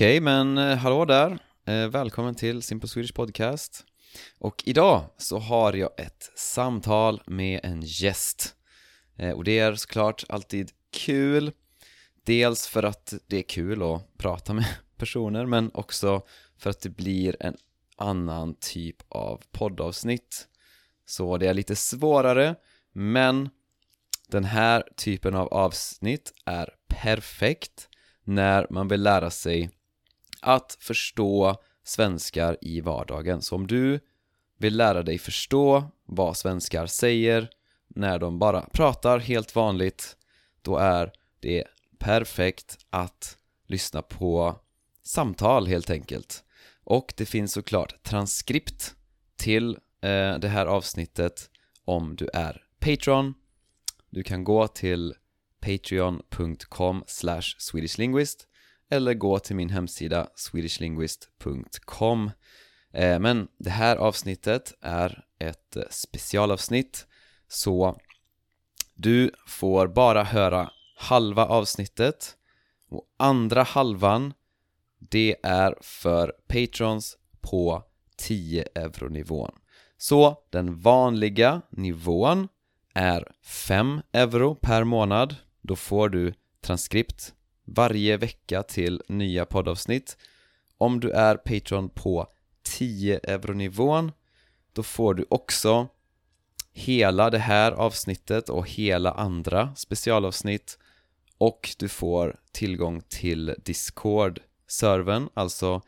Okej, men eh, hallå där. Eh, välkommen till Simple Swedish Podcast. Och idag så har jag ett samtal med en gäst. Eh, och det är såklart alltid kul. Dels för att det är kul att prata med personer, men också för att det blir en annan typ av poddavsnitt. Så det är lite svårare, men den här typen av avsnitt är perfekt när man vill lära sig att förstå svenskar i vardagen. Så om du vill lära dig förstå vad svenskar säger när de bara pratar helt vanligt, då är det perfekt att lyssna på samtal helt enkelt. Och det finns såklart transkript till eh, det här avsnittet om du är Patreon. Du kan gå till patreon.com swedishlinguist eller gå till min hemsida swedishlinguist.com eh, Men det här avsnittet är ett eh, specialavsnitt så du får bara höra halva avsnittet och andra halvan det är för patrons på 10 euro nivån Så den vanliga nivån är 5 euro per månad. Då får du transkript varje vecka till nya poddavsnitt. Om du är Patreon på 10 euronivån Då får du också hela det här avsnittet och hela andra specialavsnitt. Och du får tillgång till Discord-servern, alltså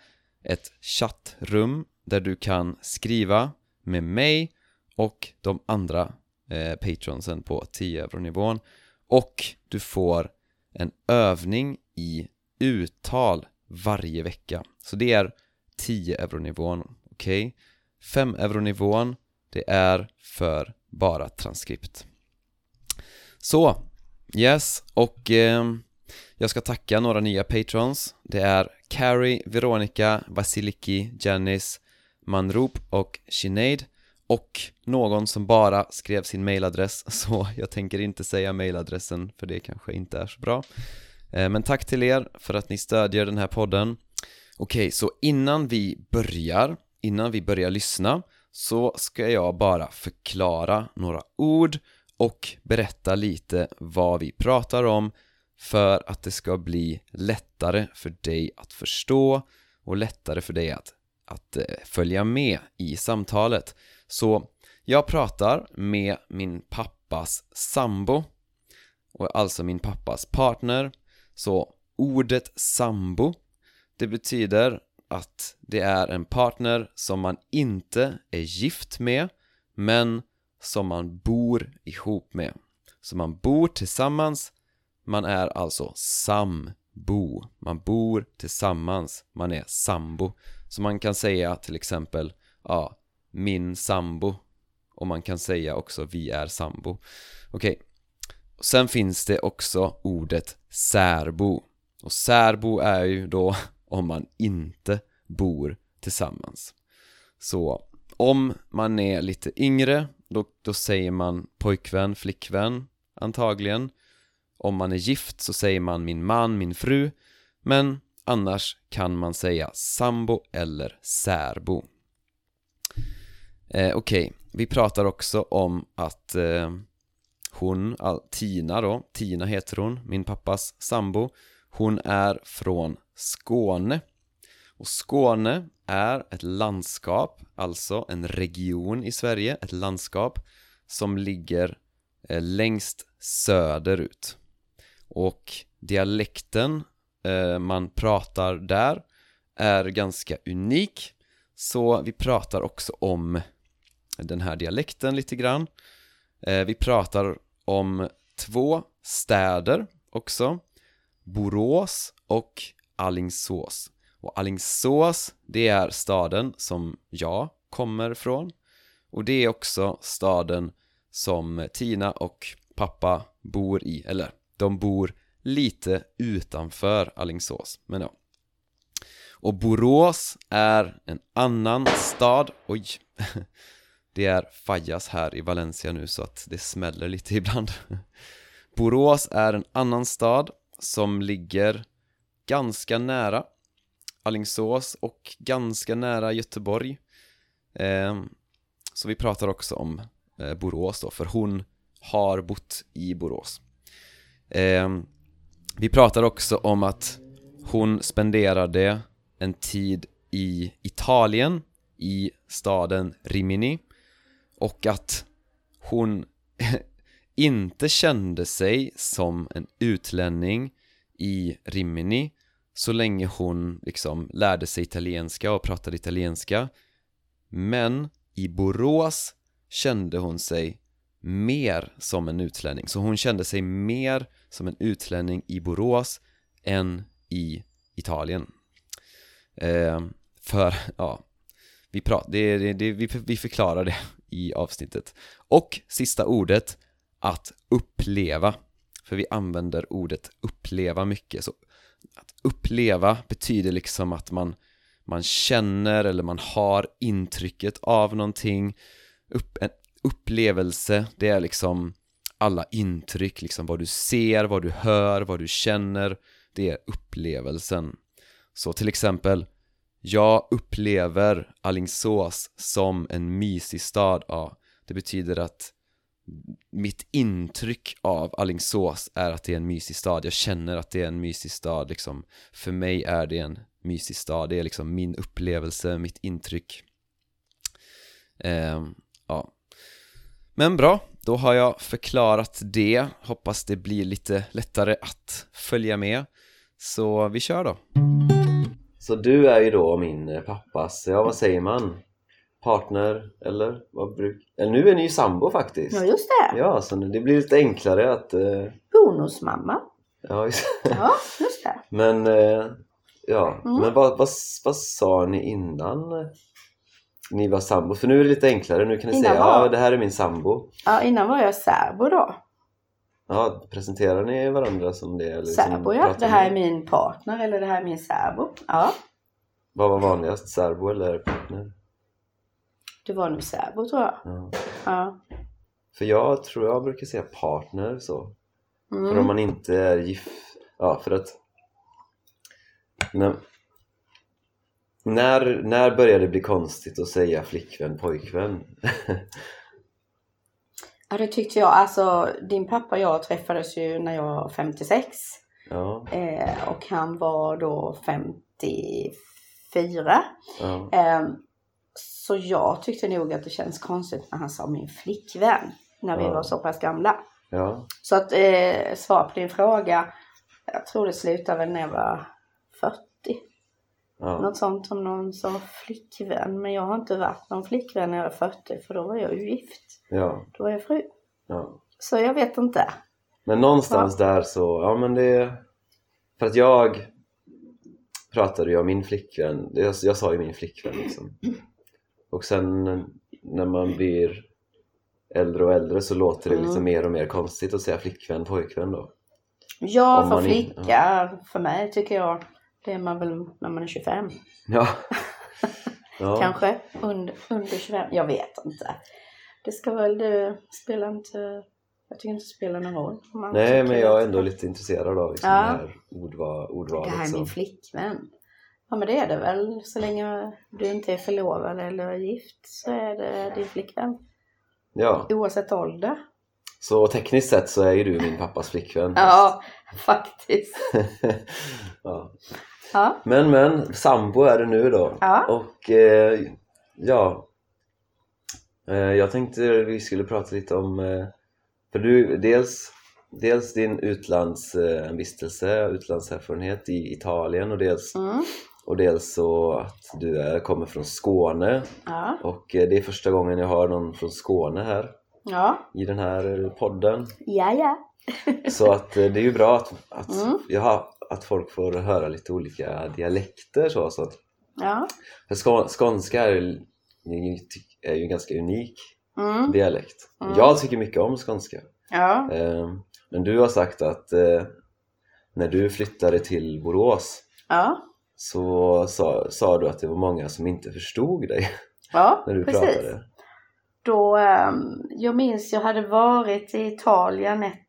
ett chattrum där du kan skriva med mig och de andra eh, patronsen på 10 euronivån. Och du får en övning i uttal varje vecka så det är 10 euronivån, okej? Okay? 5 euronivån, det är för bara transkript Så, yes, och eh, jag ska tacka några nya patrons Det är Carrie, Veronica, Vasiliki, Janice, Manrup och Sinead och någon som bara skrev sin mailadress så jag tänker inte säga mailadressen för det kanske inte är så bra eh, Men tack till er för att ni stödjer den här podden Okej, så innan vi börjar, innan vi börjar lyssna så ska jag bara förklara några ord och berätta lite vad vi pratar om för att det ska bli lättare för dig att förstå och lättare för dig att, att eh, följa med i samtalet. Så jag pratar med min pappas sambo, och alltså min pappas partner. Så ordet sambo, det betyder att det är en partner som man inte är gift med men som man bor ihop med. Så man bor tillsammans, man är alltså sambo. Man bor tillsammans, man är sambo. Så man kan säga till exempel, ja, min sambo. Och man kan säga också, vi är sambo. Okej. Okay. Sen finns det också ordet särbo. Och särbo är ju då om man inte bor tillsammans. Så om man är lite yngre, då, då säger man pojkvän, flickvän antagligen. Om man är gift så säger man min man, min fru. Men annars kan man säga sambo eller särbo. Eh, Okej, okay. vi pratar också om att eh, hon, ah, Tina då, Tina heter hon, min pappas sambo Hon är från Skåne och Skåne är ett landskap, alltså en region i Sverige, ett landskap som ligger eh, längst söderut. Och dialekten eh, man pratar där är ganska unik, så vi pratar också om den här dialekten lite grann. Eh, vi pratar om två städer också, Borås och Allingsås. Och Allingsås, det är staden som jag kommer ifrån. och det är också staden som Tina och pappa bor i, eller de bor lite utanför Allingsås, men ja Och Borås är en annan stad, oj Det är Fajas här i Valencia nu så att det smäller lite ibland Borås är en annan stad som ligger ganska nära Allingsås och ganska nära Göteborg. Eh, så vi pratar också om eh, Borås då, för hon har bott i Borås. Eh, vi pratar också om att hon spenderade en tid i Italien, i staden Rimini och att hon inte kände sig som en utlänning i Rimini så länge hon liksom lärde sig italienska och pratade italienska. Men i Borås kände hon sig mer som en utlänning. Så hon kände sig mer som en utlänning i Borås än i Italien. Eh, för, ja vi, prat, det, det, det, vi, vi förklarar det i avsnittet. Och sista ordet att uppleva. För vi använder ordet uppleva mycket. Så att uppleva betyder liksom att man man känner eller man har intrycket av någonting. Upp, en upplevelse, det är liksom alla intryck, liksom vad du ser, vad du hör, vad du känner. Det är upplevelsen. Så till exempel jag upplever Allingsås som en mysig stad, ja. Det betyder att mitt intryck av Allingsås är att det är en mysig stad. Jag känner att det är en mysig stad liksom. För mig är det en mysig stad. Det är liksom min upplevelse, mitt intryck. Eh, Ja. Men bra, då har jag förklarat det. Hoppas det blir lite lättare att följa med. Så vi kör då. Så du är ju då min pappas, ja vad säger man? partner eller vad. Eller nu är ni ju sambo faktiskt. Ja, just det. Ja, så det blir lite enklare att... Eh... Bonusmamma. Ja, just Ja, just det. Men, eh, ja, Mm. men vad, vad, vad sa ni innan eh, ni var sambo? För nu är det lite enklare, nu kan ni Innan säga var- ja det här är min sambo. Ja, innan var jag särbo då. Ja, presenterar ni varandra som det? Eller liksom Särbo ja. Det här är min partner eller det här är min särbo. Ja, Vad var vanligast, särbo eller partner? det var nog särbo tror jag. Ja. Ja. För jag tror jag brukar säga partner så. För om Mm. man inte är gift, ja för att när, när, när börjar det bli konstigt att säga flickvän, pojkvän? ja, det tyckte jag. Alltså, din pappa och jag träffades ju när jag var 56. ja, Eh, och han var då 54. ja, Eh, så jag tyckte nog att det känns konstigt när han sa min flickvän. När vi Ja. var så pass gamla. ja, Så att eh, svar på din fråga. Jag tror det slutade väl när jag var 40. Ja, Något sånt som någon sa flickvän. Men jag har inte varit någon flickvän när jag var 40 för då var jag ju gift. ja, Då var jag fru. ja. Så jag vet inte. Men någonstans där så, ja men det För att jag pratade ju om min flickvän, jag, jag sa ju min flickvän liksom Och sen när man blir äldre och äldre så låter det Mm. lite mer och mer konstigt att säga flickvän, pojkvän då Ja, för man in- flicka, för mig tycker jag, det är man väl när man är 25. Ja, ja. Kanske under, under 25. Jag vet inte. Det ska väl det spela inte, jag tycker inte det spelar någon roll. Nej men jag är ändå lite intresserad av liksom Ja. det här ordva, Det ordvalet här är min flickvän. Ja men det är det väl. Så länge du inte är förlovad eller gift så är det din flickvän. Ja, Oavsett ålder. så tekniskt sett så är ju du min pappas flickvän Ja, faktiskt. ja. Ja. Men men, sambo är det nu då Ja. Och eh, ja eh, Jag tänkte vi skulle prata lite om eh, För du, dels Dels din utlandsvistelse, utlandserfarenhet i Italien och dels, Mm. och dels så att du är, kommer från Skåne Ja. och eh, det är första gången jag har någon från Skåne här Ja. i den här eh, podden Ja, ja. Så att eh, det är ju bra att, att, Mm. ja, att folk får höra lite olika dialekter så, så att, Ja. För skå, skånska är, ju- är ju en ganska unik Mm. dialekt Mm. Jag tycker mycket om skånska Ja. eh, Men du har sagt att eh, när du flyttade till Borås Ja. så sa, sa du att det var många som inte förstod dig Ja, när du precis. pratade Då, ehm, jag minns jag hade varit i Italien ett,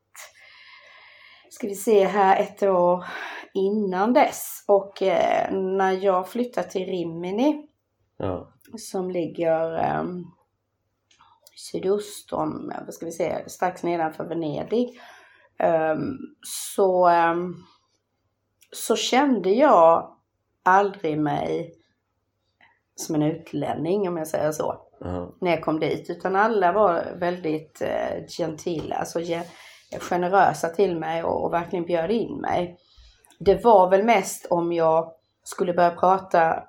ska vi se här, ett år innan dess. Och eh, när jag flyttade till Rimini Ja. som ligger um, sydost om, vad ska vi säga, strax nedanför Venedig. ehm, så, ehm, så kände jag aldrig mig som en utlänning om jag säger så Ja. när jag kom dit. Utan alla var väldigt eh, gentila, alltså generösa till mig och, och verkligen bjöd in mig. Det var väl mest om jag skulle börja prata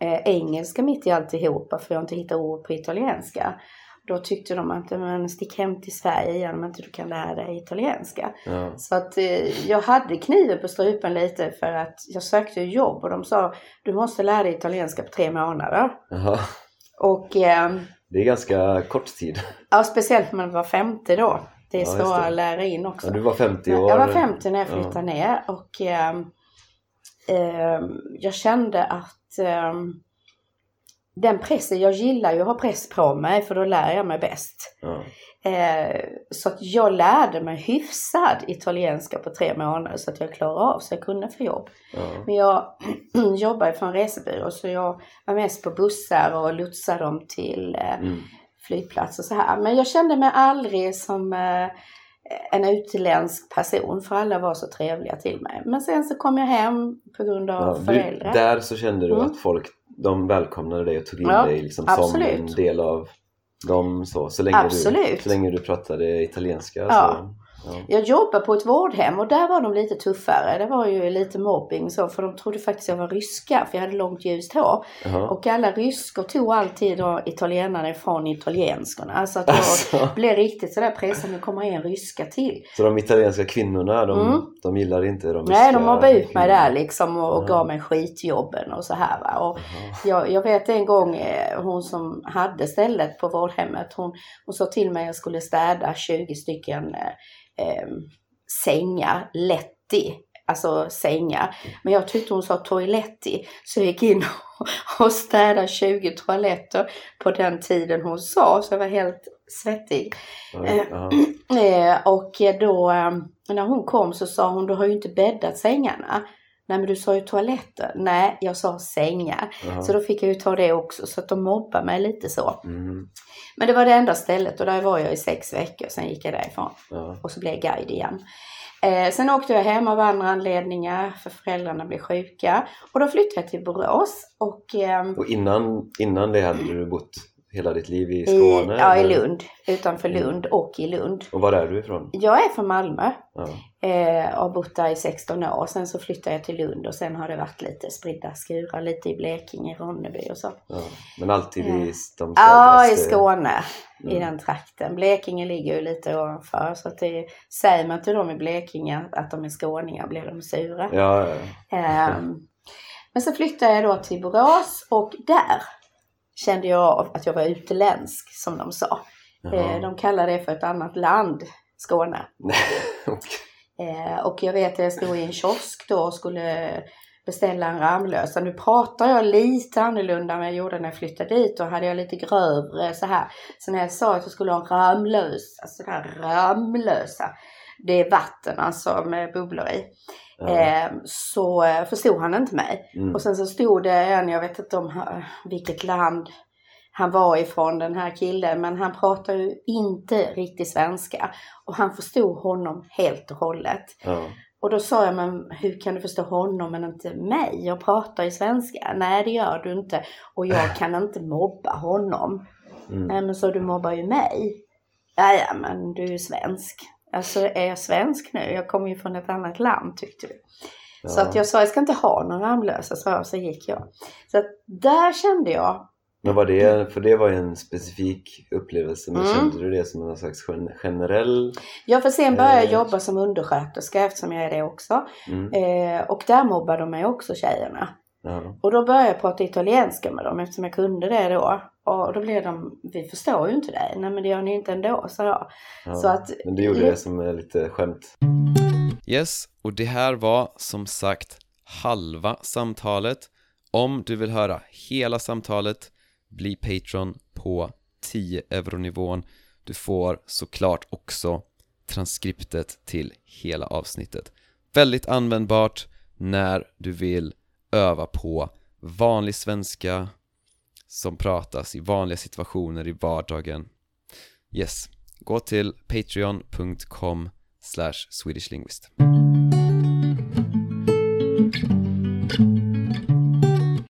eh, engelska mitt i alltihopa för jag inte hittar ord på italienska. Då tyckte de att men stick hem till Sverige igen om inte du kan lära dig italienska. Ja. Så att eh, jag hade kniven på strupen lite för att jag sökte jobb och de sa du måste lära dig italienska på tre månader. Jaha. Och ehm, Det är ganska kort tid. Ja, speciellt när man var 50 då. Det är Ja, svårare att lära in också. Ja, du var 50 år. Jag var 50 när jag Ja. flyttade ner och ehm, ehm, jag kände att ehm, den pressen, jag gillar ju att ha press på mig för då lär jag mig bäst. Ja. Eh, så att jag lärde mig hyfsad italienska på tre månader så att jag klarade av så jag kunde få jobb. Ja. Men jag jobbar ju för en resebyrå så jag var mest på bussar och lotsade dem till eh, Mm. Flygplats och så här. Men jag kände mig aldrig som eh, en utländsk person för alla var så trevliga till mig. Men sen så kom jag hem på grund av Ja, du, föräldrar. där så kände du Mm. att folk de välkomnade dig och tog in Ja, dig liksom som en del av dem så, så länge, du, Absolut. så länge du pratade italienska. Ja. Så, ja. Jag jobbade på ett vårdhem och där var de lite tuffare. Det var ju lite mobbing så för de trodde faktiskt jag var ryska för jag hade långt ljust hår. Jaha. Och alla ryskor tog alltid då italienarna ifrån italienskorna. Så att jag Alltså. blev riktigt sådär pressad, nu kommer en ryska till. Så de italienska kvinnorna, de, Mm. de gillar inte de Nej, ryska de mobbade ut mig där liksom och, och Ja. gav mig skitjobben och så här va. Och Jaha. jag, jag vet en gång eh, hon som hade stället på vårdhemmet, hon, hon sa till mig att jag skulle städa 20 stycken eh, sängar, letti, alltså sängar. Men jag tyckte hon sa toaletti, så jag gick in och, städade 20 toaletter på den tiden hon sa, så jag var helt svettig. Jaha. Eh, och då eh, när hon kom så sa hon, du har ju inte bäddat sängarna. Nej men du sa ju toaletter. Nej, jag sa sängar. Jaha. Så då fick jag ju ta det också, så att de mobbade mig lite så. Mm. Men det var det enda stället och där var jag i sex veckor, sen gick jag därifrån. Ja. Och så blev jag guide igen. Eh, sen åkte jag hem av andra anledningar, för föräldrarna blev sjuka. Och då flyttade jag till Borås och ehm, Och innan, innan det hade du bott hela ditt liv i i, Skåne? ja, i? Lund, utanför Lund och i Lund. Och var är du ifrån? Jag är från Malmö. Ja. Eh, och har bott där i 16 år. Sen så flyttade jag till Lund och sen har det varit lite spridda skurar, lite i Blekinge, Ronneby och så. Ja. Men alltid Ja. i de Ja, i Skåne, i Mm. den trakten. Blekinge ligger ju lite ovanför så att det säger man till dem i Blekinge att de är skåningar blir de sura. Ja, ja. Ehm, men så flyttade jag då till Borås och där kände jag av att jag var utländsk som de sa. Eh, Jaha. de kallar det för ett annat land, Skåne. Eh, och jag vet att jag stod i en kiosk då och skulle beställa en Ramlösa. Nu pratar jag lite annorlunda än jag gjorde när jag flyttade dit. Då hade jag lite grövre så här. Så när jag sa att jag skulle ha en Ramlösa, så där Ramlösa. Det är vatten alltså med bubblor i. Eh, så eh, förstod han inte mig. Mm. Och sen så stod det en, jag vet inte om vilket land han var ifrån den här killen, men han pratar ju inte riktigt svenska. Och han förstod honom helt och hållet. Ja. Och då sa jag, men hur kan du förstå honom men inte mig? Jag pratar ju svenska. Nej, det gör du inte. Och jag kan inte mobba honom. Mm. Nej, men så du mobbar ju mig. Ja, men du är ju svensk. Alltså, är jag svensk nu? Jag kommer ju från ett annat land, tyckte du. Så Ja. att jag sa, jag ska inte ha någon Ramlösa, så, jag, så gick jag. Så att där kände jag, Men var det, för det var ju en specifik upplevelse, men Mm. kände du det som en slags gen- generell? jag får sen börja Eh. jobba som undersköterska eftersom jag är det också. Mm. Eh, och där mobbade de mig också tjejerna. Ja. Och då började jag prata italienska med dem eftersom jag kunde det då. Och då blev de, vi förstår ju inte dig. Nej men det gör ni inte ändå, sa jag. Ja. Så att, Men du gjorde det som är lite skämt. Yes, och det här var som sagt halva samtalet. Om du vill höra hela samtalet, bli Patreon på 10 euronivån. Du får såklart också transkriptet till hela avsnittet. Väldigt användbart, när du vill öva på vanlig svenska som pratas i vanliga situationer i vardagen. Yes, gå till patreon.com slash swedishlinguist